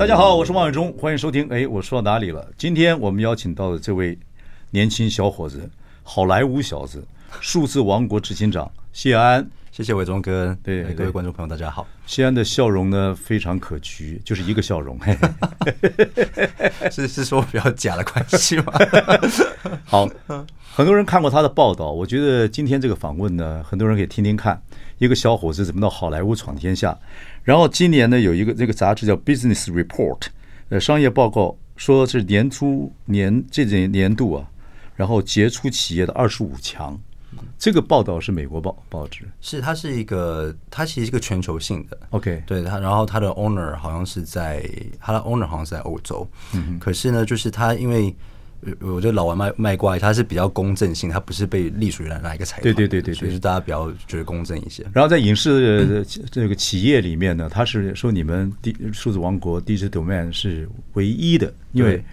大家好，我是王伟忠，欢迎收听。哎，我说到哪里了？今天我们邀请到的这位年轻小伙子，好莱坞小子，数字王国执行长谢安。谢谢伟忠哥。对，各位观众朋友，大家好。谢安的笑容呢，非常可掬，就是一个笑容。是是说比较假的关系吗？好，很多人看过他的报道，我觉得今天这个访问呢，很多人可以听听看，一个小伙子怎么到好莱坞闯天下。然后今年呢，有一个这个杂志叫《Business Report》，呃，商业报告说是年初年这年年度啊，然后杰出企业的二十五强。这个报道是美国报报纸，是它是一个，它其实是一个全球性的。OK，对它，然后它的 owner 好像是在，它的 owner 好像是在欧洲。嗯，可是呢，就是它因为。我觉得老王卖卖瓜，它是比较公正性，它不是被隶属于哪一个财团。对对对对，所以是大家比较觉得公正一些。然后在影视这个企业里面呢，他是说你们第数字王国 Digital Domain 是唯一的，因为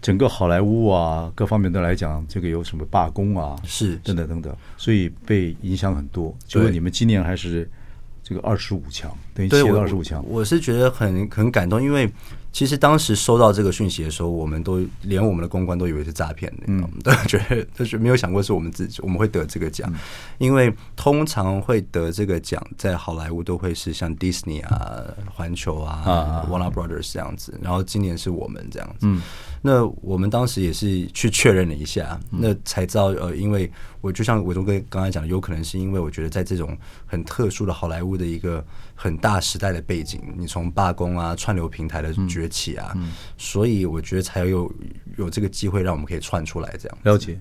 整个好莱坞啊各方面都来讲，这个有什么罢工啊，是等等等等，所以被影响很多。结果你们今年还是这个二十五强，等于写了二十五强。我是觉得很很感动，因为。其实当时收到这个讯息的时候，我们都连我们的公关都以为是诈骗的，嗯，都觉得就是没有想过是我们自己我们会得这个奖，嗯，因为通常会得这个奖在好莱坞都会是像迪士尼啊、环球啊、啊 Warner Brothers 这样子，然后今年是我们这样子，嗯，那我们当时也是去确认了一下，那才知道呃，因为我就像伟忠哥刚才讲的，有可能是因为我觉得在这种很特殊的好莱坞的一个很大时代的背景，你从罢工啊、串流平台的崛起啊，所以我觉得才有有这个机会让我们可以串出来这样。了解，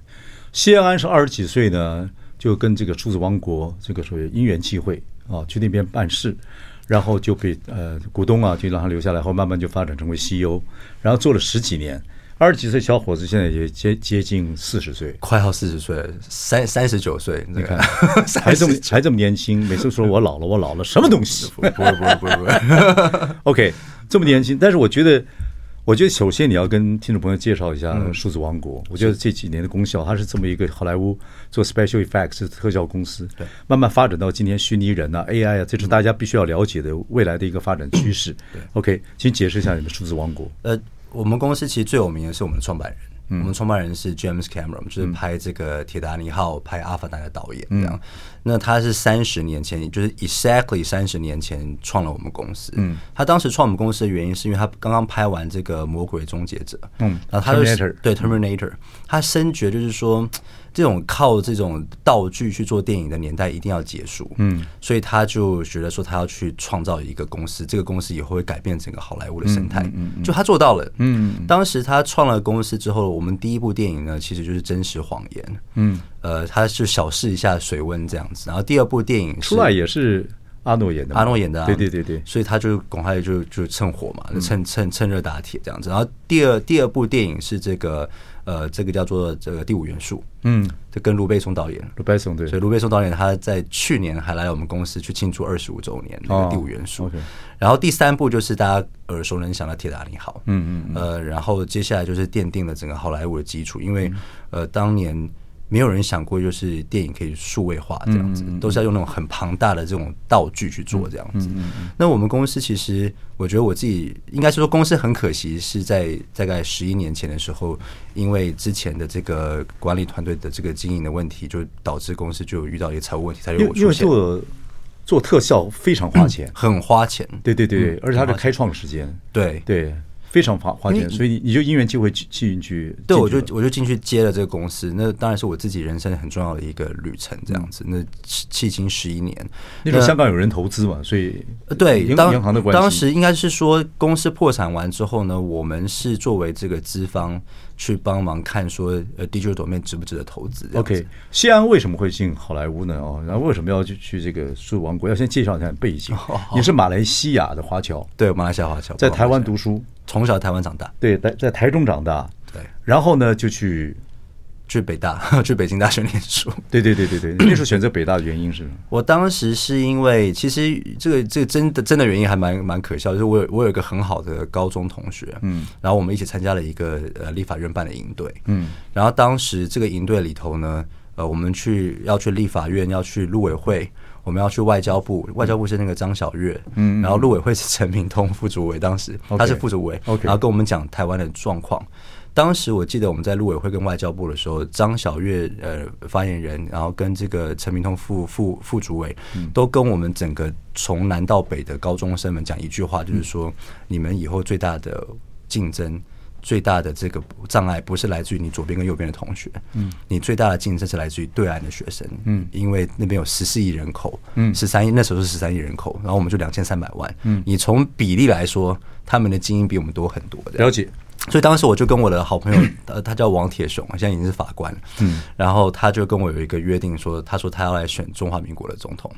谢安是二十几岁呢，就跟这个数字王国这个所谓因缘际会啊，去那边办事，然后就被呃股东啊就让他留下来，后慢慢就发展成为 CEO，然后做了十几年。二十几岁小伙子现在也接接近四十岁，快要四十岁了，三三十九岁，你看 还这么还这么年轻，每次说我老了，我老了，什么东西？不会不会不会不会，不，OK。这么年轻，但是我觉得，我觉得首先你要跟听众朋友介绍一下数字王国。我觉得这几年的功效，它是这么一个好莱坞做 special effects 特效公司，对，慢慢发展到今天虚拟人啊、AI 啊，这是大家必须要了解的未来的一个发展趋势。对，OK，请解释一下你们数字王国。呃，我们公司其实最有名的是我们的创办人。嗯、我们创办人是 James Cameron，就是拍这个《铁达尼号》、拍《阿凡达》的导演。这样，嗯、那他是三十年前，就是 exactly 三十年前创了我们公司。嗯，他当时创我们公司的原因，是因为他刚刚拍完这个《魔鬼终结者》。嗯，然后他就 Terminator 对 Terminator，他深觉就是说。这种靠这种道具去做电影的年代一定要结束，嗯，所以他就觉得说他要去创造一个公司，这个公司以后会改变整个好莱坞的生态，嗯，嗯，嗯，就他做到了，嗯，当时他创了公司之后，我们第一部电影呢，其实就是真实谎言，嗯，呃，他是小试一下水温这样子，然后第二部电影出来也是阿诺演的，阿诺演的，啊，对对对对，所以他就赶快就就趁火嘛，趁趁趁热打铁这样子，然后第二第二部电影是这个。呃，这个叫做这个第五元素，嗯，这跟卢贝松导演，卢贝松对，所以卢贝松导演他在去年还来我们公司去庆祝二十五周年那个第五元素，哦 okay、然后第三部就是大家耳熟能详的《铁达尼号》，嗯嗯，呃，然后接下来就是奠定了整个好莱坞的基础，因为呃当年。没有人想过，就是电影可以数位化这样子，都是要用那种很庞大的这种道具去做这样子。那我们公司其实，我觉得我自己应该是说，公司很可惜是在大概十一年前的时候，因为之前的这个管理团队的这个经营的问题，就导致公司就遇到一个财务问题，才有我出现。因为做做特效非常花钱，很花钱。对对对，而且它是开创时间。对对。非常花花钱，所以你就因缘机会进进去。对，我就我就进去接了这个公司，那当然是我自己人生很重要的一个旅程，这样子。那迄今十一年，那时候香港有人投资嘛，所以对银行的关系。当时应该是说公司破产完之后呢，我们是作为这个资方去帮忙看说呃，Digital Domain 值不值得投资。OK，西安为什么会进好莱坞呢？哦，然后为什么要去去这个数字王国？要先介绍一下背景。你是马来西亚的华侨，对，马来西亚华侨，在台湾读书。从小台湾长大，对，在在台中长大，对，然后呢就去去北大，去北京大学念书。对对对对对，那时候选择北大的原因是？我当时是因为，其实这个这个真的真的原因还蛮蛮可笑，就是我有我有一个很好的高中同学，嗯，然后我们一起参加了一个呃立法院办的营队，嗯，然后当时这个营队里头呢，呃，我们去要去立法院，要去陆委会。我们要去外交部，外交部是那个张晓月，嗯，然后陆委会是陈明通副主委，当时他是副主委.然后跟我们讲台湾的状况。当时我记得我们在陆委会跟外交部的时候，张晓月呃发言人，然后跟这个陈明通副副副主委，都跟我们整个从南到北的高中生们讲一句话，就是说你们以后最大的竞争。最大的这个障碍不是来自于你左边跟右边的同学，嗯，你最大的竞争是来自于对岸的学生，嗯，因为那边有十四亿人口，嗯，十三亿那时候是十三亿人口，然后我们就两千三百万，嗯，你从比例来说，他们的精英比我们多很多的，了解。所以当时我就跟我的好朋友，呃，他叫王铁雄，现在已经是法官了。嗯，然后他就跟我有一个约定，说，他说他要来选中华民国的总统。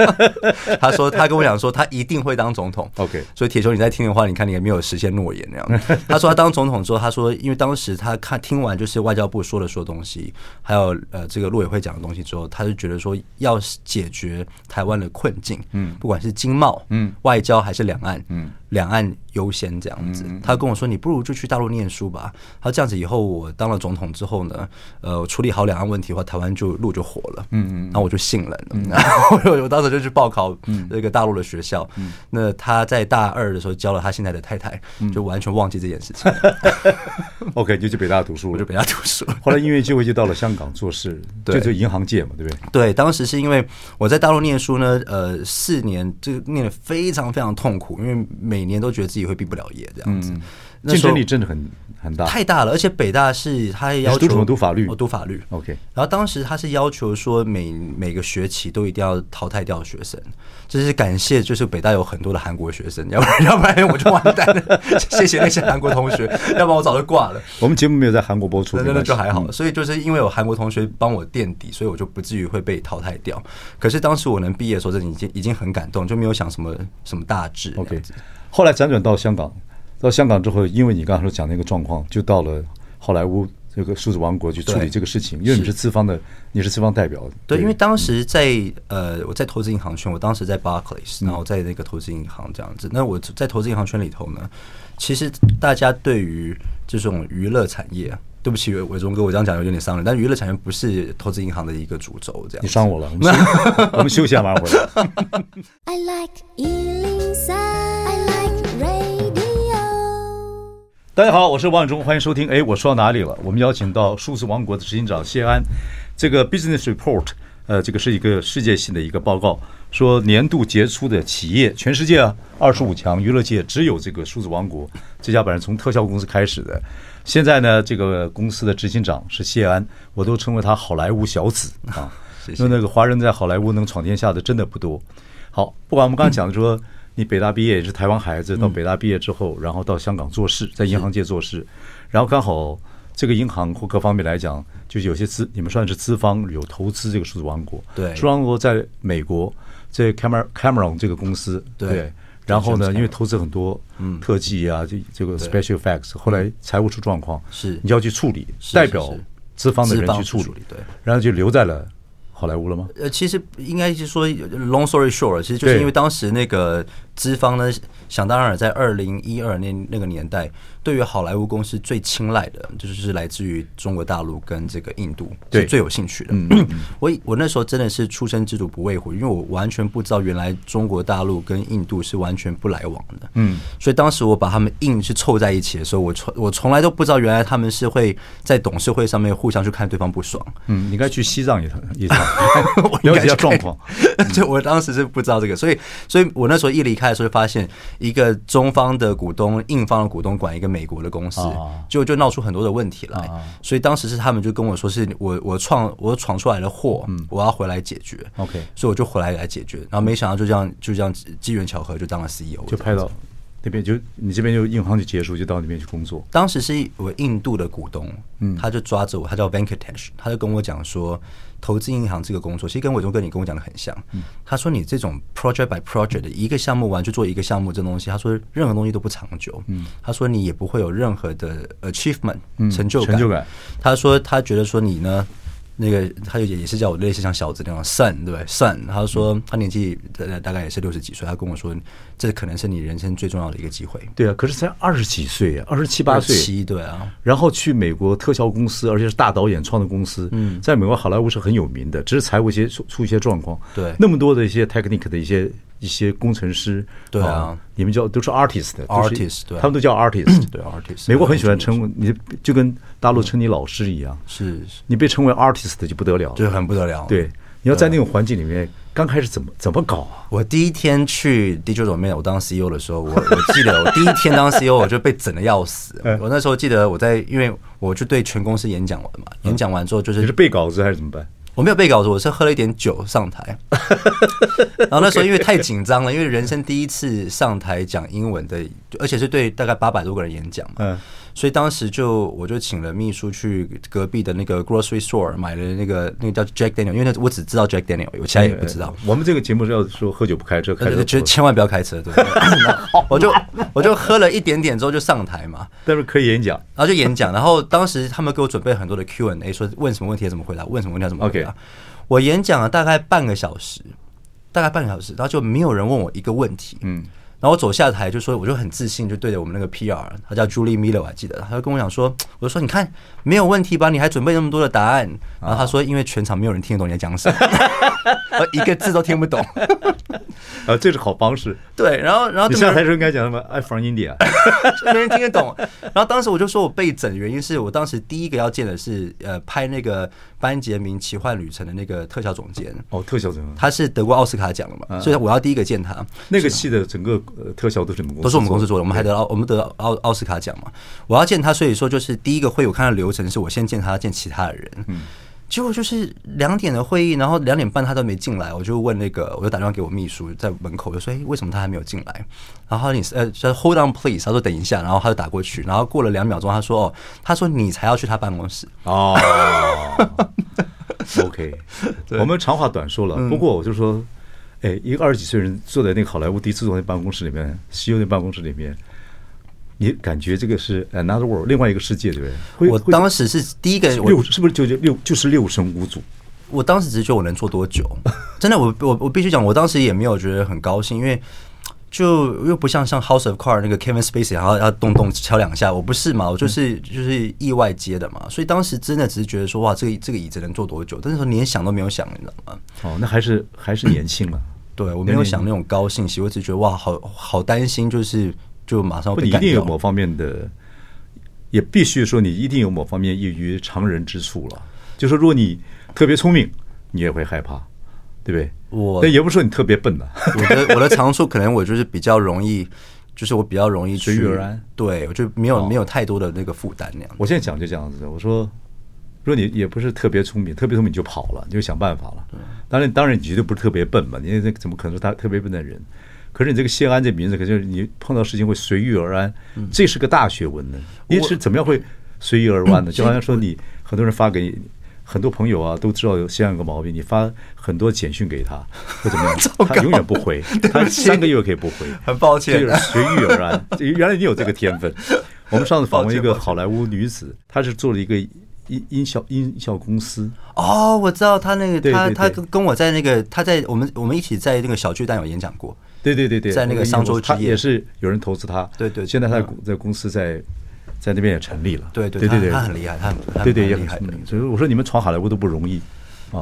他说他跟我讲说，他一定会当总统。OK，所以铁雄你在听的话，你看你也没有实现诺言那样。他说他当总统之后，他说因为当时他看听完就是外交部说的说的东西，还有呃这个陆委会讲的东西之后，他就觉得说要解决台湾的困境，嗯，不管是经贸、嗯，外交还是两岸，嗯。两岸优先这样子，他跟我说：“你不如就去大陆念书吧。”他这样子以后我当了总统之后呢，呃，处理好两岸问题的话，台湾就路就火了。嗯嗯，然后我就信了。然后我我当时就去报考那个大陆的学校。那他在大二的时候交了他现在的太太，就完全忘记这件事情。OK，就去北大读书，我就北大读书。后来因为机会就到了香港做事，就就银行界嘛，对不对？对，当时是因为我在大陆念书呢，呃，四年这个念的非常非常痛苦，因为每每年都觉得自己会毕不了业，这样子，竞争力真的很很大，太大了。而且北大是他要求读什么？读法律，我读法律。OK。然后当时他是要求说每每个学期都一定要淘汰掉学生，就是感谢，就是北大有很多的韩国学生，要不然 要不然我就完蛋了。谢谢那些韩国同学，要不然我早就挂了。我们节目没有在韩国播出，那那就还好。所以就是因为有韩国同学帮我垫底，所以我就不至于会被淘汰掉。可是当时我能毕业的时候，这已经已经很感动，就没有想什么什么大志。OK。后来辗转到香港，到香港之后，因为你刚才说讲那个状况，就到了好莱坞这个数字王国去处理这个事情。因为你是资方的，你是资方代表。对，因为当时在呃，我在投资银行圈，我当时在 Barclays，然后在那个投资银行这样子。那我在投资银行圈里头呢，其实大家对于这种娱乐产业，对不起，伟忠哥，我这样讲有点伤人，但娱乐产业不是投资银行的一个主轴，这样。你伤我了，我们休，我们休息一下，马上回来。I like 大家好，我是王永忠，欢迎收听。哎，我说到哪里了？我们邀请到数字王国的执行长谢安。这个 Business Report，呃，这个是一个世界性的一个报告，说年度杰出的企业，全世界啊，二十五强娱乐界只有这个数字王国这家本来从特效公司开始的。现在呢，这个公司的执行长是谢安，我都称为他好莱坞小子 啊。谢谢。因为那个华人在好莱坞能闯天下的真的不多。好，不管我们刚才讲的说。你北大毕业也是台湾孩子，到北大毕业之后，然后到香港做事，在银行界做事，然后刚好这个银行或各方面来讲，就是有些资，你们算是资方有投资这个数字王国。对，数字王国在美国，在 Cameron Cameron 这个公司。对，然后呢，因为投资很多嗯。特技啊，这这个 Special Effects，后来财务出状况，是。你就要去处理，代表资方的人去处理，对，然后就留在了。好莱坞了吗？呃，其实应该是说，long story short，其实就是因为当时那个资方呢，想当然在二零一二年那个年代。对于好莱坞公司最青睐的，就是来自于中国大陆跟这个印度，是最有兴趣的。嗯，我我那时候真的是出生之犊不畏虎，因为我完全不知道原来中国大陆跟印度是完全不来往的。嗯，所以当时我把他们硬是凑在一起的时候，我从我从来都不知道原来他们是会在董事会上面互相去看对方不爽。嗯，你应该去西藏一趟一趟，了解一下状况。就我当时是不知道这个，所以所以我那时候一离开的时候，就发现一个中方的股东、印方的股东管一个。美国的公司就就闹出很多的问题来，所以当时是他们就跟我说，是我我创我闯出来的祸，我要回来解决。OK，所以我就回来来解决，然后没想到就这样就这样机缘巧合就当了 CEO，就拍到那边就你这边就银行就结束，就到那边去工作。当时是我印度的股东，嗯，他就抓着我，他叫 Venkatesh，他就跟我讲说，投资银行这个工作其实跟伟忠哥你跟我讲的很像。嗯，他说你这种 project by project 的一个项目完就做一个项目这东西，他说任何东西都不长久。嗯，他说你也不会有任何的 achievement 成就感。成就感。他说他觉得说你呢。那个他也也是叫我类似像小子那种 son 对 son？他说他年纪大大概也是六十几岁，他跟我说这可能是你人生最重要的一个机会。对啊，可是才二十几岁啊，二十七八岁，七对啊。然后去美国特效公司，而且是大导演创的公司，嗯，在美国好莱坞是很有名的，只是财务一些出出一些状况。对，那么多的一些 technique 的一些。一些工程师，对啊，你们叫都是 artist，artist，对，他们都叫 artist，对 artist。美国很喜欢称你，就跟大陆称你老师一样，是，你被称为 artist 就不得了，就很不得了。对，你要在那种环境里面，刚开始怎么怎么搞啊？我第一天去 Digital Domain，我当 CEO 的时候，我我记得我第一天当 CEO，我就被整的要死。我那时候记得我在，因为我就对全公司演讲完嘛，演讲完之后就是你是背稿子还是怎么办？我没有背稿子，我是喝了一点酒上台，然后那时候因为太紧张了，因为人生第一次上台讲英文的，而且是对大概八百多个人演讲嘛。所以当时就我就请了秘书去隔壁的那个 grocery store 买了那个那个叫 Jack Daniel，因为那我只知道 Jack Daniel，我其他也不知道。我们这个节目是要说喝酒不开车，开车就千万不要开车。对，我就我就喝了一点点之后就上台嘛，但是可以演讲，然后就演讲。然后当时他们给我准备很多的 Q&A，说问什么问题怎么回答，问什么问题怎么回答。Okay. 我演讲了大概半个小时，大概半个小时，然后就没有人问我一个问题。嗯。然后我走下台就说，我就很自信，就对着我们那个 PR，他叫 Julie Miller，我还记得，他就跟我讲说，我就说你看没有问题吧，你还准备那么多的答案。然后他说，因为全场没有人听得懂你在讲什么，一个字都听不懂。啊，这是好方式。对，然后然后你下台时候应该讲什么？I'm from India，没人听得懂。然后当时我就说我被整，原因是我当时第一个要见的是呃拍那个班杰明奇幻旅程的那个特效总监。哦，特效总监，他是得过奥斯卡奖的嘛，所以我要第一个见他。那个戏的整个。呃，特效都是你们公司，都是我们公司做的。我们还得奥，我们得奥奥斯卡奖嘛。我要见他，所以说就是第一个会，我看到流程是我先见他，见其他的人。嗯，结果就是两点的会议，然后两点半他都没进来，我就问那个，我就打电话给我秘书，在门口就说：“哎，为什么他还没有进来？”然后你呃，说 “Hold on, please”，他说：“等一下。”然后他就打过去，然后过了两秒钟，他说：“哦，他说你才要去他办公室。”哦，OK，我们长话短说了。不过我就说。哎，一个二十几岁人坐在那个好莱坞第一次坐在办公室里面，CEO 的办公室里面，你感觉这个是 another world，另外一个世界，对不对？我当时是第一个六，是不是就就六就是六神无主？我当时只是觉得我能做多久？真的，我我我必须讲，我当时也没有觉得很高兴，因为就又不像像 House of Cards 那个 Kevin Spacey，然后要动动敲两下，我不是嘛？我就是就是意外接的嘛，所以当时真的只是觉得说，哇，这个这个椅子能坐多久？但是说连想都没有想，你知道吗？哦，那还是还是年轻嘛。对，我没有想那种高兴喜，我只觉得哇，好好担心，就是就马上会不，你一定有某方面的，也必须说你一定有某方面异于常人之处了。就说如果你特别聪明，你也会害怕，对不对？我但也不是说你特别笨的。我的我的长处可能我就是比较容易，就是我比较容易随遇而安。对，我就没有没有太多的那个负担那样。我现在讲就这样子，我说。如果你也不是特别聪明，特别聪明你就跑了，你就想办法了。当然，当然你绝对不是特别笨嘛，你那怎么可能是他特别笨的人？可是你这个谢安这名字，可就是你碰到事情会随遇而安，这是个大学问呢。你是怎么样会随遇而安呢？就好像说你很多人发给你很多朋友啊，都知道有谢安有个毛病，你发很多简讯给他或怎么样，他永远不回，他三个月可以不回。很抱歉，就是随遇而安。原来你有这个天分。我们上次访问一个好莱坞女子，她是做了一个。音音效音效公司哦，我知道她那个她她跟跟我在那个她在我们我们一起在那个小巨蛋有演讲过，对对对对，在那个商周之夜。也是有人投资他，对对，现在他在公司在在那边也成立了，对对对对，他很厉害，他很对对也很厉害，所以我说你们闯好莱坞都不容易。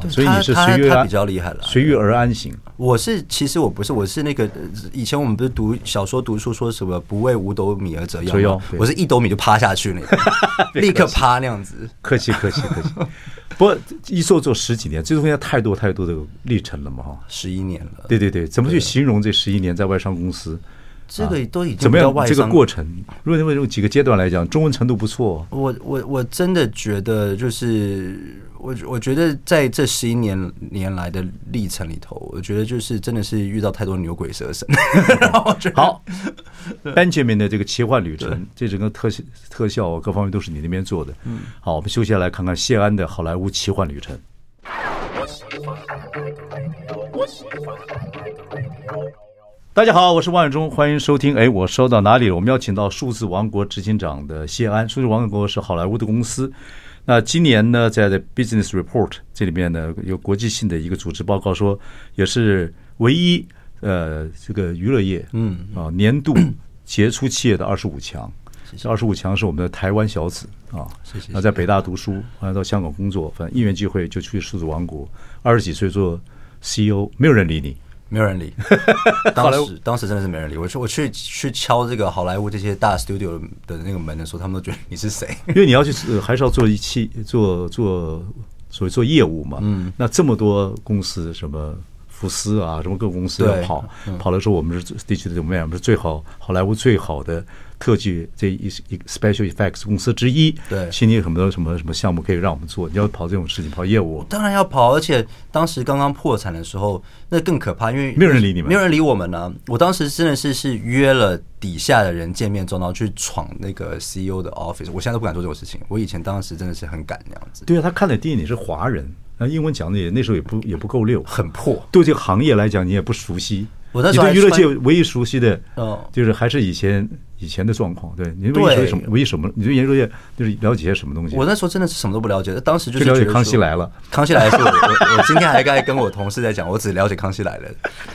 所以你是随遇他比较厉害了，随遇而安型。我是其实我不是，我是那个以前我们不是读小说读书说什么不为五斗米而折腰吗？我是一斗米就趴下去那个，立刻趴那样子。客气客气客气。不过一做做十几年，这中间太多太多的历程了嘛哈。十一年了。对对对，怎么去形容这十一年在外商公司？这个都已经怎么样？这个过程，如果用几个阶段来讲，中文程度不错。我我我真的觉得就是。我我觉得在这十一年年来的历程里头，我觉得就是真的是遇到太多牛鬼蛇神。好，Benjamin 的这个奇幻旅程，这整个特效特效各方面都是你那边做的。嗯，好，我们休息下来看看谢安的好莱坞奇幻旅程。大家好，我是王伟忠，欢迎收听。哎，我说到哪里了？我们邀请到数字王国执行长的谢安。数字王国是好莱坞的公司。那今年呢，在 Business Report 这里面呢，有国际性的一个组织报告说，也是唯一呃，这个娱乐业嗯啊年度杰出企业的二十五强。这二十五强是我们的台湾小子啊。谢谢。那在北大读书，后来到香港工作，反正因缘际会就去数字王国。二十几岁做 CEO，没有人理你。没有人理，当时当时真的是没人理。我去我去去敲这个好莱坞这些大 studio 的那个门的时候，他们都觉得你是谁？因为你要去还是要做一期做做所谓做业务嘛。嗯，那这么多公司，什么福斯啊，什么各公司要跑，跑的时候我们是地区的怎么样？我们是最好好莱坞最好的。特技这一一 special effects 公司之一，对，请你有很多什么什么项目可以让我们做？你要跑这种事情，跑业务，当然要跑。而且当时刚刚破产的时候，那更可怕，因为没有人理你们，没有人理我们呢、啊。我当时真的是是约了底下的人见面之后，然后去闯那个 CEO 的 office。我现在都不敢做这种事情。我以前当时真的是很敢那样子。对啊，他看的电影你是华人，那英文讲的也那时候也不也不够溜，很破。对这个行业来讲，你也不熟悉。我那时候你对娱乐界唯一熟悉的，就是还是以前。以前的状况，对，你为什么？唯一什么？你对娱乐界就是了解些什么东西？我那时候真的是什么都不了解，当时就是了解《康熙来了》。康熙来了是 我，我我今天还该跟我同事在讲，我只了解《康熙来了》。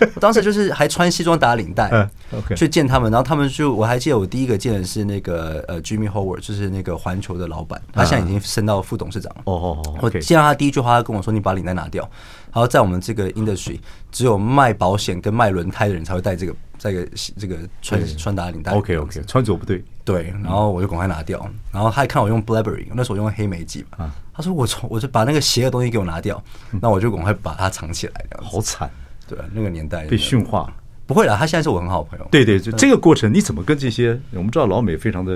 我当时就是还穿西装打领带，去见他们，然后他们就我还记得我第一个见的是那个呃 Jimmy Howard，就是那个环球的老板，他现在已经升到副董事长了。哦哦哦，我见到他第一句话，他跟我说：“你把领带拿掉。”然后在我们这个 industry，只有卖保险跟卖轮胎的人才会戴这个。在一个这个穿穿搭领带，OK OK，穿着不对，对，然后我就赶快拿掉，然后他还看我用 Blackberry，那时候我用黑莓机嘛，他说我从我就把那个邪的东西给我拿掉，那我就赶快把它藏起来，好惨，对，那个年代被驯化，不会啦，他现在是我很好朋友，对对，就这个过程你怎么跟这些我们知道老美非常的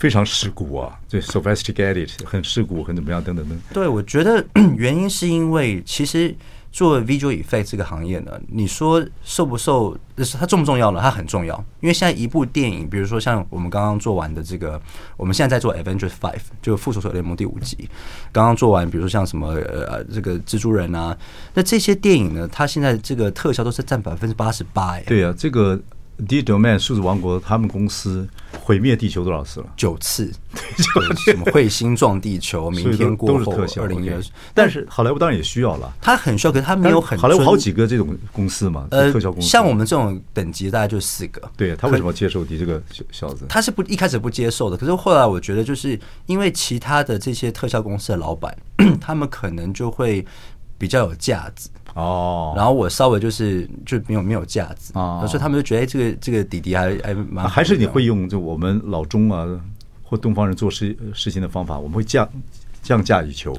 非常世故啊，对，sophisticated 很世故，很怎么样等等等，对，我觉得 原因是因为其实。做 visual effect 这个行业呢，你说受不受？就是它重不重要呢？它很重要，因为现在一部电影，比如说像我们刚刚做完的这个，我们现在在做 Avengers Five，就复仇者联盟第五集，刚刚做完，比如说像什么呃这个蜘蛛人啊，那这些电影呢，它现在这个特效都是占百分之八十八哎。对啊，这个。The Domain 数字王国，他们公司毁灭地球多少次了？九次，什么彗星撞地球，明天过后，二零一二。但是好莱坞当然也需要了，他很需要，可是他没有很。好莱坞好几个这种公司嘛，呃，特效公司。像我们这种等级，大概就四个。对，他为什么接受你这个小小子？他是不一开始不接受的，可是后来我觉得，就是因为其他的这些特效公司的老板，他们可能就会比较有架子。哦，然后我稍微就是就没有没有架子啊，所以他们就觉得这个这个弟弟还还蛮还是你会用就我们老中啊或东方人做事事情的方法，我们会降降价以求。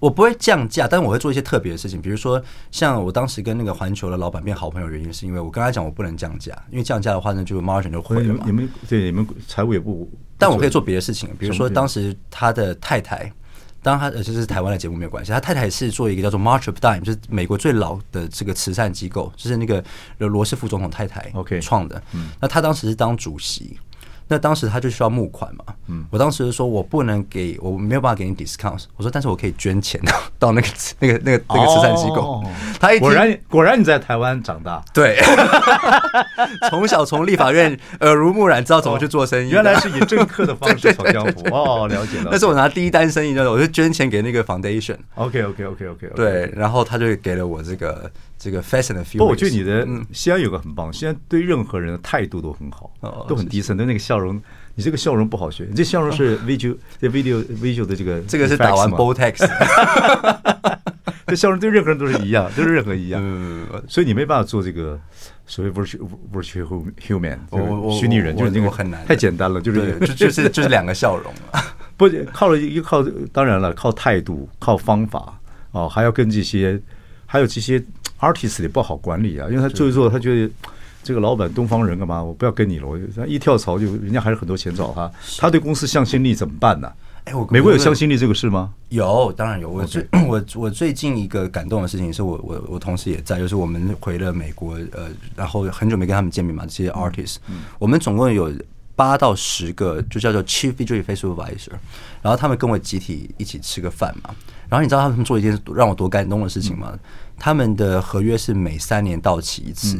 我不会降价，但是我会做一些特别的事情，比如说像我当时跟那个环球的老板变好朋友，原因是因为我跟他讲我不能降价，因为降价的话呢就 margin 就毁了嘛。你们对你们财务也不，但我可以做别的事情，比如说当时他的太太。当然，他呃，就是台湾的节目没有关系。他太太是做一个叫做 March of Dime，就是美国最老的这个慈善机构，就是那个罗斯福总统太太 OK 创的。嗯那他当时是当主席。那当时他就需要募款嘛，嗯，我当时就说我不能给我没有办法给你 discount，我说但是我可以捐钱 到那个那个那个那个慈善机构。他一果然果然你在台湾长大，对，从小从立法院耳濡目染，知道怎么去做生意。原来是以政客的方式闯江湖 哦，了解了。那是我拿第一单生意，我就捐钱给那个 foundation。OK OK OK OK，对，然后他就给了我这个。这个 Fast and Furious。不，我觉得你的西安有个很棒，西安对任何人的态度都很好，都很低沉的那个笑容。你这个笑容不好学，你这笑容是 video 这 video video 的这个，这个是打完 Botox。这笑容对任何人都是一样，都是任何一样。所以你没办法做这个所谓 virtual virtual human，虚拟人，就是那个很难，太简单了，就是就就是就是两个笑容。不，靠了一靠，当然了，靠态度，靠方法哦，还要跟这些，还有这些。Artist 也不好管理啊，因为他做一做，他觉得这个老板东方人干嘛？我不要跟你了，我一跳槽就人家还是很多钱找他，他对公司向心力怎么办呢？哎，我美国有向心力这个事吗？有，当然有。我最 我我最近一个感动的事情是我我我同事也在，就是我们回了美国，呃，然后很久没跟他们见面嘛，这些 artist，我们总共有八到十个，就叫做 chief visual effects supervisor，然后他们跟我集体一起吃个饭嘛。然后你知道他们做一件让我多感动的事情吗？他们的合约是每三年到期一次，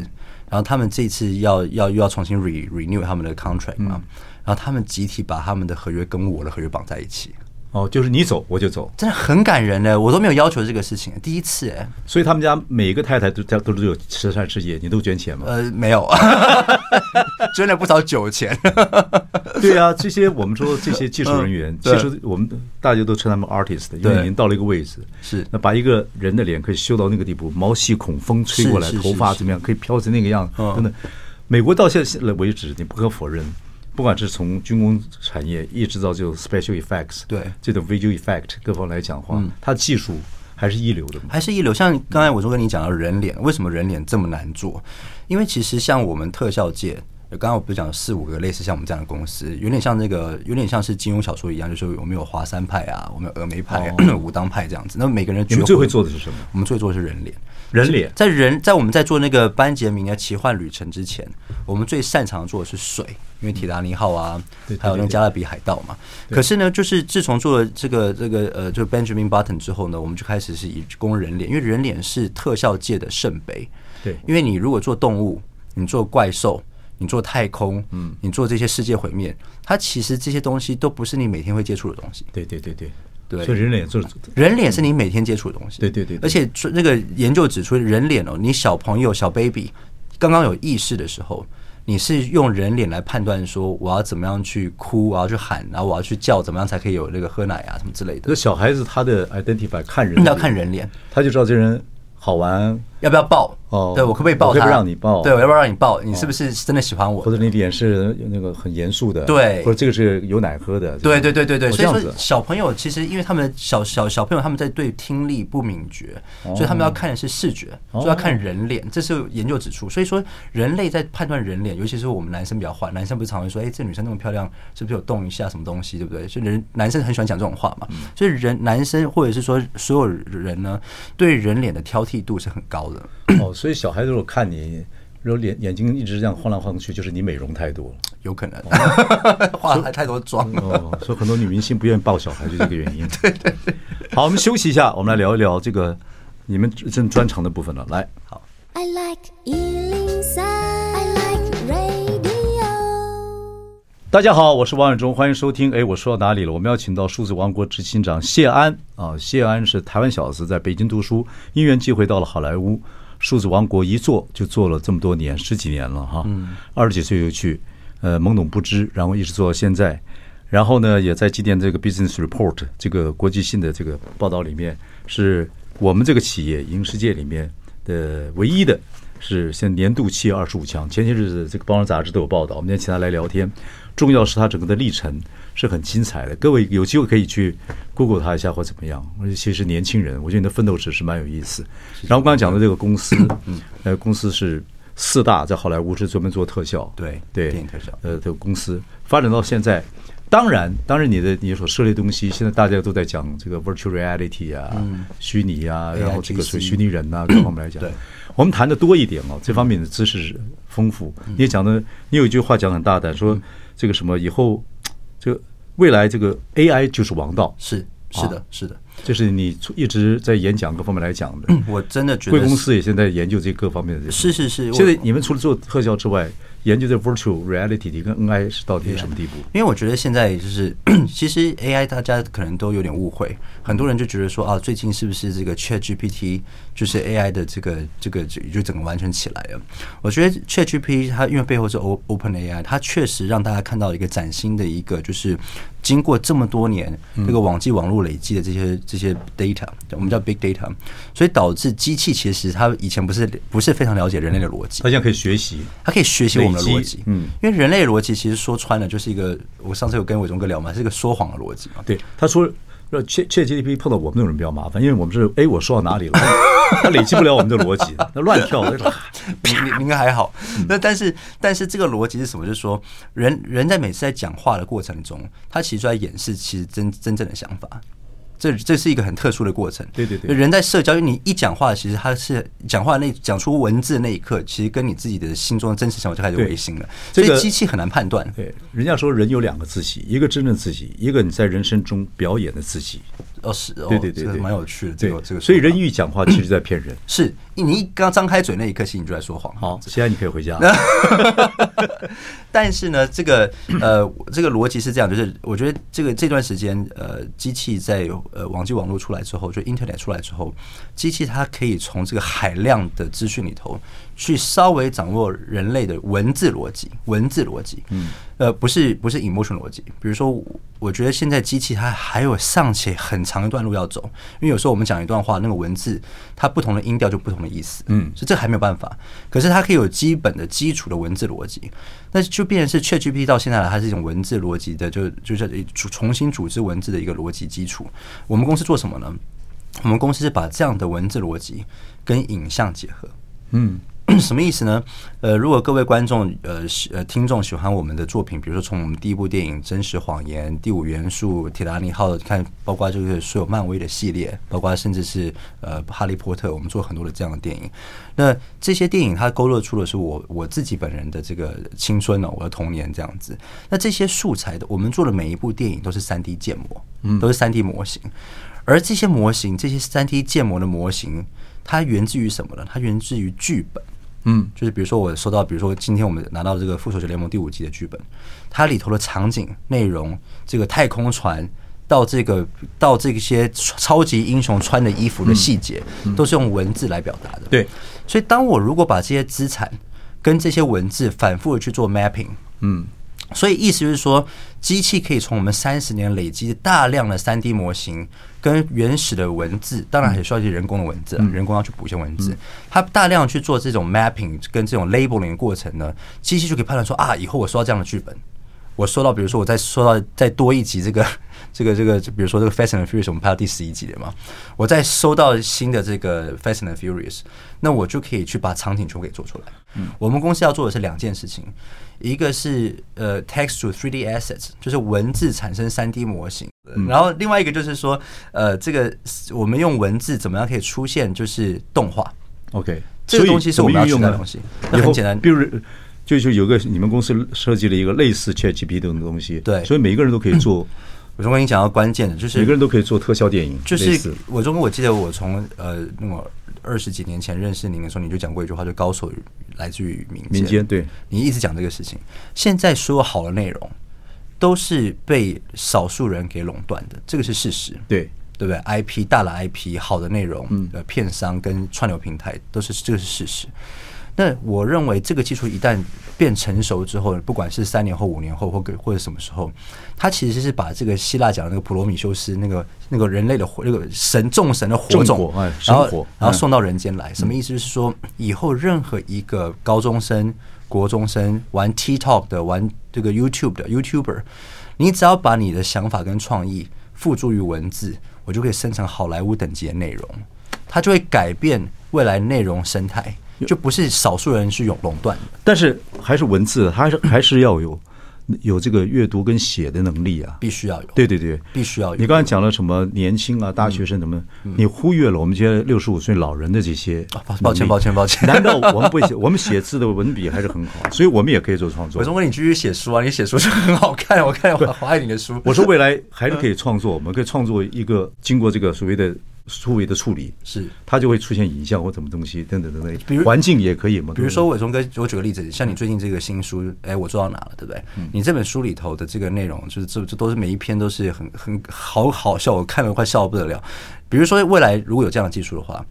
然后他们这次要要又要重新 re renew 他们的 contract 嘛。然后他们集体把他们的合约跟我的合约绑在一起。哦，就是你走我就走，真的很感人呢。我都没有要求这个事情，第一次哎。所以他们家每一个太太都家都是有慈善事业，你都捐钱吗？呃，没有，捐了不少酒钱。对啊，这些我们说这些技术人员，其实我们大家都称他们 artist，因为已经到了一个位置，是那把一个人的脸可以修到那个地步，毛细孔风吹过来，头发怎么样可以飘成那个样，真的。美国到现在为止，你不可否认。不管是从军工产业一直到就 special effects，对这种 visual effect 各方来讲的话，嗯、它技术还是一流的，还是一流。像刚才我说跟你讲到人脸，为什么人脸这么难做？因为其实像我们特效界，刚刚我不是讲四五个类似像我们这样的公司，有点像那个，有点像是金庸小说一样，就是我们有华山派啊，我们有峨眉派、哦、武当派这样子。那每个人，你们最会做的是什么？我们最会做的是人脸。人脸在人在我们在做那个班杰明的奇幻旅程之前，我们最擅长做的是水，因为铁达尼号啊，还有那个加勒比海盗嘛。可是呢，就是自从做了这个这个呃，就 Benjamin Button 之后呢，我们就开始是以攻人脸，因为人脸是特效界的圣杯。对，因为你如果做动物，你做怪兽，你做太空，嗯，你做这些世界毁灭，它其实这些东西都不是你每天会接触的东西。对对对对。对，所以人脸就是人脸是你每天接触的东西。对对对，而且那个研究指出，人脸哦，你小朋友小 baby 刚刚有意识的时候，你是用人脸来判断说我要怎么样去哭，我要去喊，然后我要去叫，怎么样才可以有那个喝奶啊什么之类的。那小孩子他的 identify 看人要看人脸，他就知道这人好玩。要不要抱？哦，对，我可不可以抱他？可以让你抱？对，我要不要让你抱？你是不是真的喜欢我？或者你脸是那个很严肃的？对，或者这个是有奶喝的？对对对对对。所以说，小朋友其实因为他们小小小朋友他们在对听力不敏觉，所以他们要看的是视觉，所以要看人脸。这是研究指出。所以说，人类在判断人脸，尤其是我们男生比较坏，男生不是常会说：“哎，这女生那么漂亮，是不是有动一下什么东西？对不对？”所以人男生很喜欢讲这种话嘛。所以人男生或者是说所有人呢，对人脸的挑剔度是很高的。哦，所以。小孩子如果看你，如果眼眼睛一直这样晃来晃去，就是你美容太多了，有可能 化了太多妆哦。所以很多女明星不愿意抱小孩，就这个原因。对对对。好，我们休息一下，我们来聊一聊这个你们正专长的部分了。来，好。I like 大家好，我是王远忠，欢迎收听。哎，我说到哪里了？我们要请到数字王国执行长谢安啊，谢安是台湾小子，在北京读书，因缘际会到了好莱坞。数字王国一做就做了这么多年，十几年了哈，二十几岁就去，呃，懵懂不知，然后一直做到现在，然后呢，也在今天这个 Business Report 这个国际性的这个报道里面，是我们这个企业影视界里面的唯一的，是现年度企业二十五强。前些日子这个《包装杂志》都有报道，我们今天请他来聊天。重要是他整个的历程是很精彩的，各位有机会可以去 Google 他一下或怎么样。而且其实年轻人，我觉得你的奋斗史是蛮有意思。然后刚才讲的这个公司，嗯呃，公司是四大在好莱坞是专门做特效，对对，电影特效，呃，这个公司发展到现在，当然，当然你的你所涉猎的东西，现在大家都在讲这个 virtual reality 啊，虚拟啊，然后这个是虚拟人呐，各方面来讲，我们谈的多一点哦，这方面的知识丰富。你也讲的，你有一句话讲很大胆说。这个什么以后，这个未来这个 AI 就是王道，是是的，是的，这是你一直在演讲各方面来讲的。我真的觉得，贵公司也现在研究这各方面的。是是是，现在你们除了做特效之外。研究的 virtual reality 跟 NI 是到底什么地步？因为我觉得现在就是，其实 AI 大家可能都有点误会，很多人就觉得说啊，最近是不是这个 ChatGPT 就是 AI 的这个这个就就整个完全起来了？我觉得 ChatGPT 它因为背后是 OpenAI，它确实让大家看到一个崭新的一个就是。经过这么多年这个网际网络累积的这些这些 data，我们叫 big data，所以导致机器其实它以前不是不是非常了解人类的逻辑，它现在可以学习，它可以学习我们的逻辑，嗯，因为人类的逻辑其实说穿了就是一个，我上次有跟伟忠哥聊嘛，是一个说谎的逻辑嘛，对，他说说 ChatGPT 碰到我们这种人比较麻烦，因为我们是哎，我说到哪里了？他累积不了我们的逻辑，那乱跳。你你应该还好。那但是但是这个逻辑是什么？就是说，人人在每次在讲话的过程中，他其实在掩饰其实真真正的想法。这这是一个很特殊的过程。对对对，人在社交，你一讲话，其实他是讲话那讲出文字的那一刻，其实跟你自己的心中的真实想法就开始违心了。所以机器很难判断。对，人家说人有两个自己，一个真正自己，一个你在人生中表演的自己。哦，是哦，对对对，蛮有趣的。这个这个，所以人一讲话，其实在骗人。是你一刚张开嘴那一刻，其实你就在说谎。好，现在你可以回家。但是呢，这个呃，这个逻辑是这样，就是我觉得这个这段时间，呃，机器在呃网际网络出来之后，就 Internet 出来之后，机器它可以从这个海量的资讯里头。去稍微掌握人类的文字逻辑，文字逻辑，嗯，呃，不是不是 emotion 逻辑。比如说，我觉得现在机器它还有尚且很长一段路要走，因为有时候我们讲一段话，那个文字它不同的音调就不同的意思，嗯，所以这还没有办法。可是它可以有基本的基础的文字逻辑，那就变成是 ChatGPT 到现在来，它是一种文字逻辑的，就就是重新组织文字的一个逻辑基础。我们公司做什么呢？我们公司是把这样的文字逻辑跟影像结合，嗯。什么意思呢？呃，如果各位观众、呃、呃听众喜欢我们的作品，比如说从我们第一部电影《真实谎言》、《第五元素》、《铁达尼号》，看包括这个所有漫威的系列，包括甚至是呃《哈利波特》，我们做很多的这样的电影。那这些电影它勾勒出的是我我自己本人的这个青春呢、哦，我的童年这样子。那这些素材的，我们做的每一部电影都是三 D 建模，嗯，都是三 D 模型。而这些模型，这些三 D 建模的模型，它源自于什么呢？它源自于剧本。嗯，就是比如说我收到，比如说今天我们拿到这个《复仇者联盟》第五集的剧本，它里头的场景内容，这个太空船到这个到这些超级英雄穿的衣服的细节，都是用文字来表达的。对，所以当我如果把这些资产跟这些文字反复的去做 mapping，嗯。所以意思就是说，机器可以从我们三十年累积大量的三 D 模型跟原始的文字，当然也需要一些人工的文字，人工要去补一些文字，它大量去做这种 mapping 跟这种 labeling 的过程呢，机器就可以判断说啊，以后我收到这样的剧本，我收到，比如说我再收到再多一集这个 这个这个，比如说这个 Fast and Furious，我们拍到第十一集了嘛，我再收到新的这个 Fast and Furious，那我就可以去把场景全部给做出来。嗯，我们公司要做的是两件事情。一个是呃，text to 3D assets，就是文字产生 3D 模型。嗯、然后另外一个就是说，呃，这个我们用文字怎么样可以出现就是动画？OK，这个东西是我们要用的东西。那很简单，比如就就有个你们公司设计了一个类似 ChatGPT 的东西，对，所以每个人都可以做。我中跟你讲到关键的，就是每个人都可以做特效电影。就是我中跟我记得我从呃那么二十几年前认识您的时候，你就讲过一句话，就高手来自于民间。民间对，你一直讲这个事情。现在所有好的内容都是被少数人给垄断的，这个是事实。对，对不对？IP 大的 IP 好的内容，呃，片商跟串流平台都是这个是事实。那我认为这个技术一旦变成熟之后，不管是三年后、五年后，或或者什么时候，它其实是把这个希腊讲的那个普罗米修斯那个那个人类的火，那个神众神的火种，然后然后送到人间来。什么意思？就是说，以后任何一个高中生、国中生玩 TikTok 的、玩这个 YouTube 的 YouTuber，你只要把你的想法跟创意付诸于文字，我就可以生成好莱坞等级的内容，它就会改变未来内容生态。就不是少数人是有垄断的，但是还是文字，还是还是要有有这个阅读跟写的能力啊，必须要有。对对对，必须要有。你刚才讲了什么年轻啊，大学生什么？你忽略了我们这些六十五岁老人的这些。抱歉抱歉抱歉，难道我们不会写？我们写字的文笔还是很好，所以我们也可以做创作。我说问你继续写书啊，你写书就很好看，我看我好爱你的书。我说未来还是可以创作，我们可以创作一个经过这个所谓的。数位的处理是，它就会出现影像或什么东西等等等等，比如环境也可以嘛。比如说伟忠哥，我举个例子，像你最近这个新书，哎，我做到哪了，对不对？你这本书里头的这个内容，就是这这都是每一篇都是很很好好笑，我看了快笑得不得了。比如说未来如果有这样的技术的话，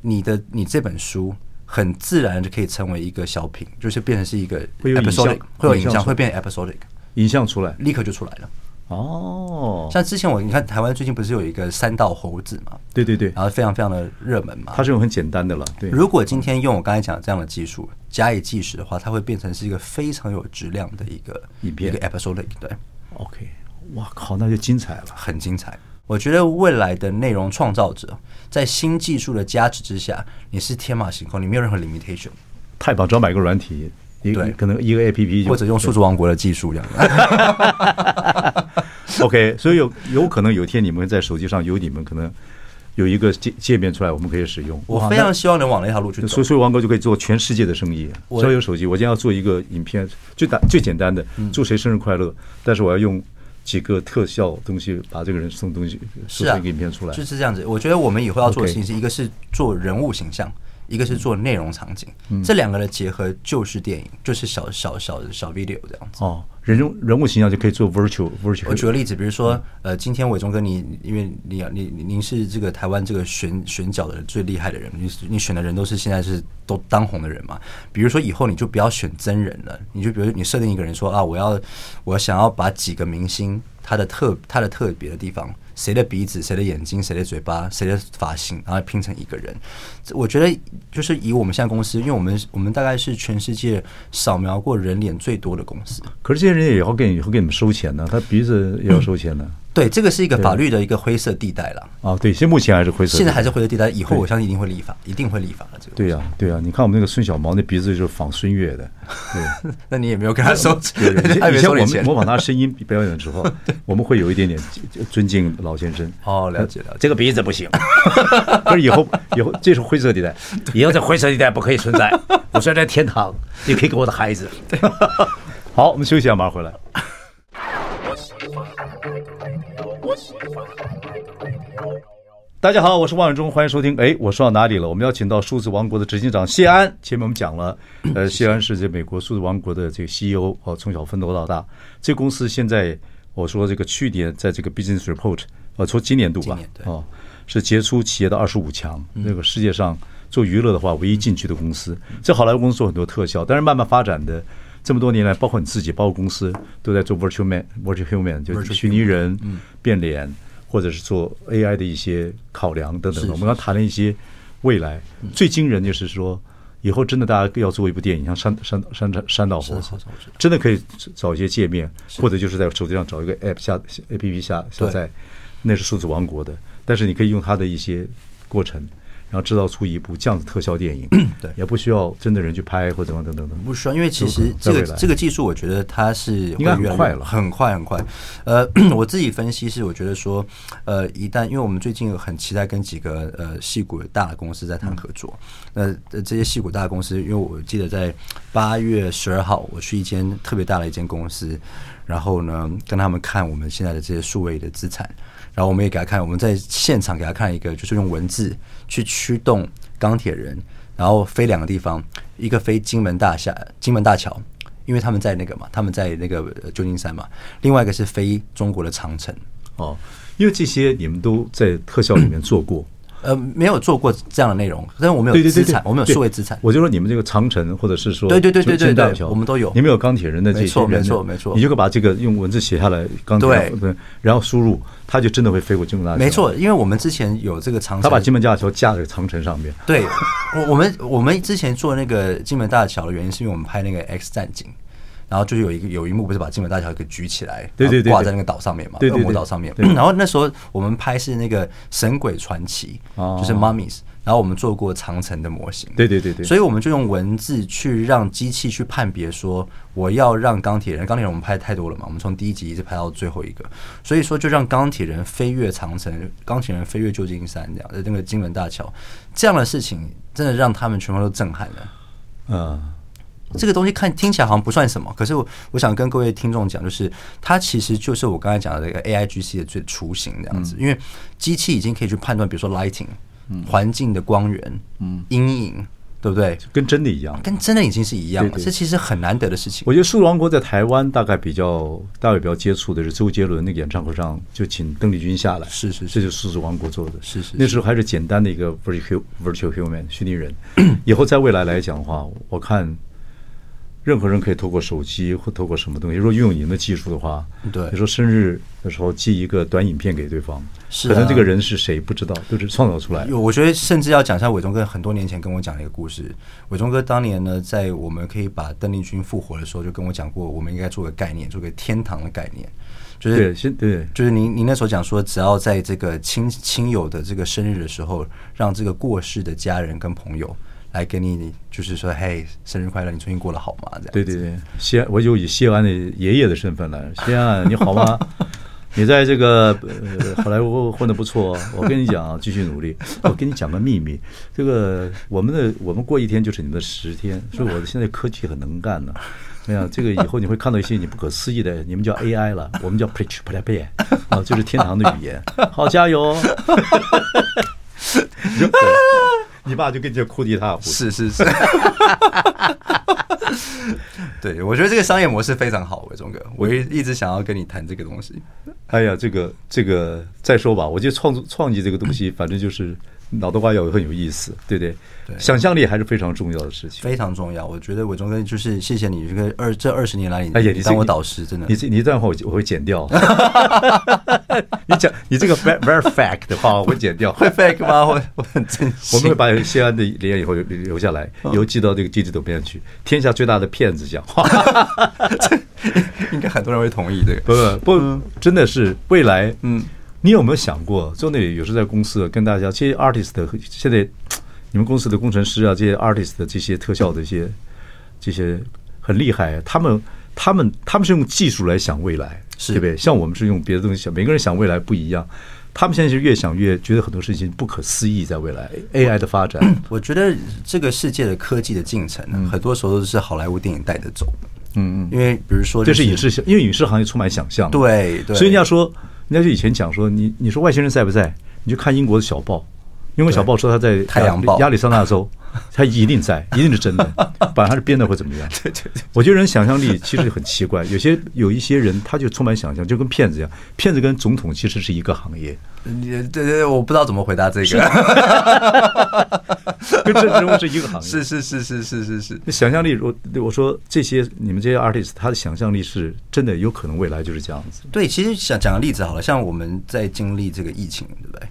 你的你这本书很自然就可以成为一个小品，就是变成是一个 episodic，会有影像，会变 episodic，影像出来，立刻就出来了。哦，像之前我你看台湾最近不是有一个三道猴子嘛？对对对，然后非常非常的热门嘛。它是用很简单的了。对，如果今天用我刚才讲的这样的技术加以计时的话，它会变成是一个非常有质量的一个影片，一个 episodic。对，OK，哇靠，那就精彩了，很精彩。我觉得未来的内容创造者，在新技术的加持之下，你是天马行空，你没有任何 limitation。太棒，只要买个软体，一个可能一个 APP 或者用数字王国的技术这样。OK，所以有有可能有一天你们在手机上有你们可能有一个界界面出来，我们可以使用。我非常希望能往那条路去走。所以数字王国就可以做全世界的生意。只要有手机，我今天要做一个影片，最简最简单的，祝谁生日快乐，但是我要用。几个特效东西，把这个人送东西，是啊，一个影片出来，就是这样子。我觉得我们以后要做的事情是，一个是做人物形象，一个是做内容场景，这两个的结合就是电影，就是小小小小 video 这样子。哦，人物人物形象就可以做 virtual virtual。我举个例子，比如说，呃，今天伟忠哥你，因为你你您是这个台湾这个选选角的最厉害的人，你你选的人都是现在是都当红的人嘛。比如说以后你就不要选真人了，你就比如你设定一个人说啊，我要我想要把几个明星他的特他的特别的地方。谁的鼻子，谁的眼睛，谁的嘴巴，谁的发型，然后拼成一个人。我觉得就是以我们现在公司，因为我们我们大概是全世界扫描过人脸最多的公司。可是这些人也要给你，会给你们收钱呢？他鼻子也要收钱呢？对，这个是一个法律的一个灰色地带了。啊，对，现在目前还是灰色，现在还是灰色地带。以后我相信一定会立法，一定会立法的。这个对呀，对呀。你看我们那个孙小毛那鼻子就是仿孙越的。对，那你也没有跟他收钱。以前我们模仿他声音表演的时候，我们会有一点点尊敬老先生。哦，了解了解。这个鼻子不行，可是以后以后这是灰色地带，以后这灰色地带不可以存在。我虽然在天堂，你可以给我的孩子。对，好，我们休息一下，马上回来。大家好，我是万永忠，欢迎收听。哎，我说到哪里了？我们邀请到数字王国的执行长谢安。前面我们讲了，呃，谢安是这美国数字王国的这个 CEO 哦，从小奋斗到大。这公司现在我说这个去年在这个 Business Report，呃，从今年度吧，哦，是杰出企业的二十五强。那个世界上做娱乐的话，唯一进去的公司。这好莱坞公司做很多特效，但是慢慢发展的这么多年来，包括你自己，包括公司都在做 Virtual Man、Virtual Human，就是虚拟人变脸。或者是做 AI 的一些考量等等，我们刚谈了一些未来。最惊人，就是说以后真的大家要做一部电影，像山山山山山道猴子，真的可以找一些界面，或者就是在手机上找一个 App 下 APP 下下载，那是数字王国的，但是你可以用它的一些过程。然后制造出一部这样子特效电影，对，也不需要真的人去拍或怎么等等等。不需要，因为其实这个这个技术，我觉得它是应该很快了，很快很快。呃，我自己分析是，我觉得说，呃，一旦因为我们最近很期待跟几个呃戏骨大的公司在谈合作，那这些戏骨大的公司，因为我记得在八月十二号，我去一间特别大的一间公司，然后呢跟他们看我们现在的这些数位的资产。然后我们也给他看，我们在现场给他看一个，就是用文字去驱动钢铁人，然后飞两个地方，一个飞金门大厦、金门大桥，因为他们在那个嘛，他们在那个旧金山嘛，另外一个是飞中国的长城。哦，因为这些你们都在特效里面做过。呃，没有做过这样的内容，但是我们有资产，我们有数位资产。我就说你们这个长城，或者是说对对对对对对，我们都有。你们有钢铁人的这些人，没错没错，你就可以把这个用文字写下来，钢铁人，然后输入，它就真的会飞过金门大桥。没错，因为我们之前有这个长城，他把金门大桥架在长城上面。对，我我们我们之前做那个金门大桥的原因，是因为我们拍那个 X 战警。然后就是有一个有一幕不是把金门大桥给举起来，对对对，挂在那个岛上面嘛，恶魔岛上面。然后那时候我们拍是那个《神鬼传奇》，就是 Mummies。然后我们做过长城的模型，对对对对。所以我们就用文字去让机器去判别说，我要让钢铁人，钢铁人我们拍太多了嘛，我们从第一集一直拍到最后一个，所以说就让钢铁人飞越长城，钢铁人飞越旧金山这样的那个金门大桥，这样的事情真的让他们全部都震撼了，嗯。这个东西看听起来好像不算什么，可是我我想跟各位听众讲，就是它其实就是我刚才讲的这个 AIGC 的最雏形这样子，因为机器已经可以去判断，比如说 lighting，环境的光源，嗯，阴影，对不对？跟真的一样，跟真的已经是一样了。这其实很难得的事情。我觉得数字王国在台湾大概比较大概比较接触的是周杰伦那个演唱会上就请邓丽君下来，是是，这就是数字王国做的，是是。那时候还是简单的一个 virtual virtual human 虚拟人，以后在未来来讲的话，我看。任何人可以透过手机或透过什么东西，如果运用你们的技术的话，对，你说生日的时候寄一个短影片给对方，是啊，可能这个人是谁不知道，都是创造出来。我觉得甚至要讲一下伟忠哥很多年前跟我讲的一个故事。伟忠哥当年呢，在我们可以把邓丽君复活的时候，就跟我讲过，我们应该做个概念，做个天堂的概念，就是对，对，就是您您那时候讲说，只要在这个亲亲友的这个生日的时候，让这个过世的家人跟朋友。来给你，就是说，嘿，生日快乐！你最近过得好吗？这样。对对对，谢，我就以谢安的爷爷的身份来，谢安，你好吗？你在这个呃好莱坞混得不错，我跟你讲，继续努力。我跟你讲个秘密，这个我们的我们过一天就是你们的十天，所以我现在科技很能干呢。哎呀这个以后你会看到一些你不可思议的，你们叫 AI 了，我们叫 Preach Play Play 啊，就是天堂的语言。好，加油！你爸就跟着哭一塌糊，是是是，对，我觉得这个商业模式非常好，伟忠哥，我一一直想要跟你谈这个东西。哎呀，这个这个再说吧，我觉得创作创意这个东西，反正就是。脑袋瓜要很有意思，对不对？对，想象力还是非常重要的事情，非常重要。我觉得伟忠哥就是谢谢你这个二这二十年来你，你当我导师，真的。你这你这段话我我会剪掉。你讲你这个 very very fact 的话我会剪掉，会 fact 吗？我我很珍惜。我们会把谢安的脸以后留下来，以后寄到这个记者斗边去。天下最大的骗子讲话，应该很多人会同意这个。不不，真的是未来，嗯。你有没有想过，就那有时候在公司跟大家，这些 artist 现在，你们公司的工程师啊，这些 artist 的这些特效的一些这些很厉害，他们他们他们是用技术来想未来，对不对？像我们是用别的东西想，每个人想未来不一样。他们现在是越想越觉得很多事情不可思议，在未来 AI 的发展，我觉得这个世界的科技的进程，很多时候都是好莱坞电影带着走。嗯嗯，因为比如说，这是影视，因为影视行业充满想象，对对，所以人家说。人家就以前讲说，你你说外星人在不在？你就看英国的小报，英国小报说他在太阳报亚利桑那州，他一定在，一定是真的，不然他是编的会怎么样？对对对，我觉得人想象力其实很奇怪，有些有一些人他就充满想象，就跟骗子一样，骗子跟总统其实是一个行业。你对对，我不知道怎么回答这个。跟政治人物是一个行业。是是是是是是是。想象力，我我说这些你们这些 artist，他的想象力是真的有可能未来就是这样子。对，其实想讲个例子好了，像我们在经历这个疫情，对不对？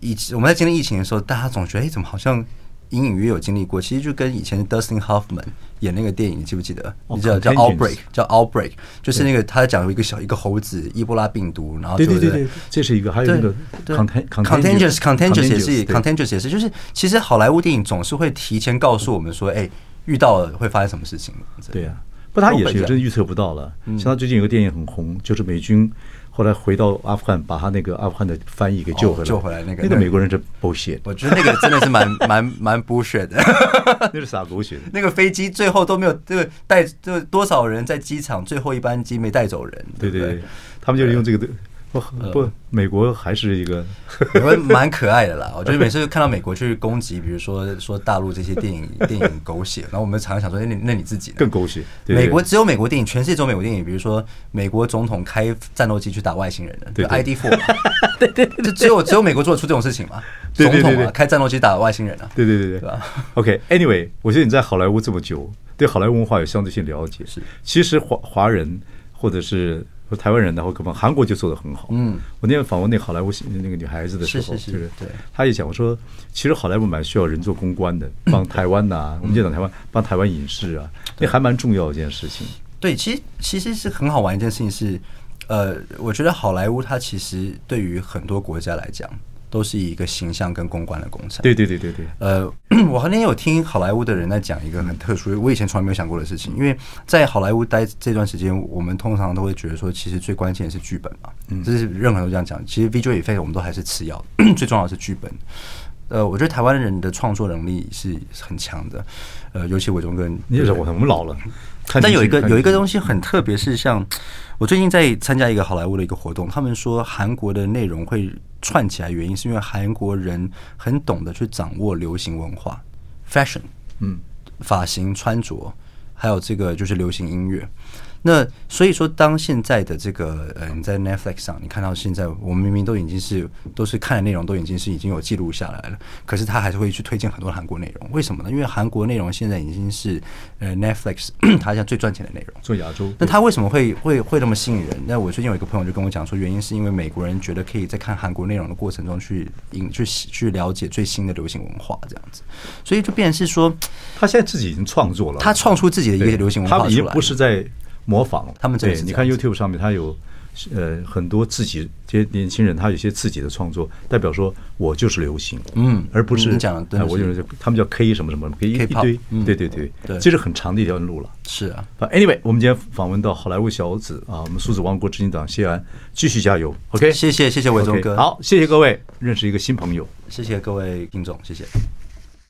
疫我们在经历疫情的时候，大家总觉得，哎，怎么好像？隐隐约有经历过，其实就跟以前 Dustin Hoffman 演那个电影，你记不记得？你知道叫 Outbreak，叫 Outbreak，就是那个他讲一个小一个猴子伊波拉病毒，然后对对对对，这是一个，还有一个 Contagious，Contagious 也是 Contagious 也是，就是其实好莱坞电影总是会提前告诉我们说，哎，遇到了会发生什么事情。对呀，不，他也是真预测不到了。像他最近有个电影很红，就是美军。后来回到阿富汗，把他那个阿富汗的翻译给救回来。救回来那个那个美国人是 bullshit。我觉得那个真的是蛮蛮蛮 bullshit 的。那是啥狗血？那个飞机最后都没有这个带，这个多少人在机场最后一班机没带走人？对对对，他们就是用这个。不不，美国还是一个，美国蛮可爱的啦。我觉得 每次看到美国去攻击，比如说说大陆这些电影 电影狗血，然后我们常常想说，那那你自己呢？更狗血。美国只有美国电影，全世界只有美国电影，比如说美国总统开战斗机去打外星人的，对 ID Four，对对，就只有只有美国做得出这种事情嘛？总统啊，开战斗机打外星人啊？对对对对，吧？OK，Anyway，我觉得你在好莱坞这么久，对好莱坞文化有相对性了解。是，其实华华人或者是。台湾人的话，可能韩国就做得很好。嗯，我那天访问那个好莱坞那个女孩子的时候，就是对，她也讲我说，其实好莱坞蛮需要人做公关的，帮台湾呐，我们就讲台湾，帮台湾影视啊，那还蛮重要的一件事情。对，其实其实是很好玩一件事情是，呃，我觉得好莱坞它其实对于很多国家来讲。都是一个形象跟公关的工程。对对对对对。呃，我那天有听好莱坞的人在讲一个很特殊，我以前从来没有想过的事情。因为在好莱坞待这段时间，我们通常都会觉得说，其实最关键的是剧本嘛。嗯。这是任何人都这样讲。其实 visual effect 我们都还是次要的，最重要的是剧本。呃，我觉得台湾人的创作能力是很强的。呃，尤其伟忠哥，你也是我，我们老了。但有一个有一个东西很特别，是像我最近在参加一个好莱坞的一个活动，他们说韩国的内容会串起来，原因是因为韩国人很懂得去掌握流行文化，fashion，嗯，发型、穿着，还有这个就是流行音乐。那所以说，当现在的这个呃，你在 Netflix 上，你看到现在我们明明都已经是都是看的内容都已经是已经有记录下来了，可是他还是会去推荐很多韩国内容，为什么呢？因为韩国内容现在已经是呃 Netflix 它现在最赚钱的内容，做亚洲。那他为什么会会会那么吸引人？那我最近有一个朋友就跟我讲说，原因是因为美国人觉得可以在看韩国内容的过程中去引去去了解最新的流行文化这样子，所以就变成是说，他现在自己已经创作了，他创出自己的一个流行文化出来，他已经不是在。模仿。他们这，对，你看 YouTube 上面，他有呃很多自己这些年轻人，他有些自己的创作，代表说我就是流行，嗯，而不是讲，哎，我就是他们叫 K 什么什么，一一堆，对对对对，这是很长的一条路了。是啊，Anyway，我们今天访问到好莱坞小子啊，我们数字王国执行长谢安，继续加油，OK，谢谢谢谢伟忠哥，好，谢谢各位，认识一个新朋友，谢谢各位听众，谢谢。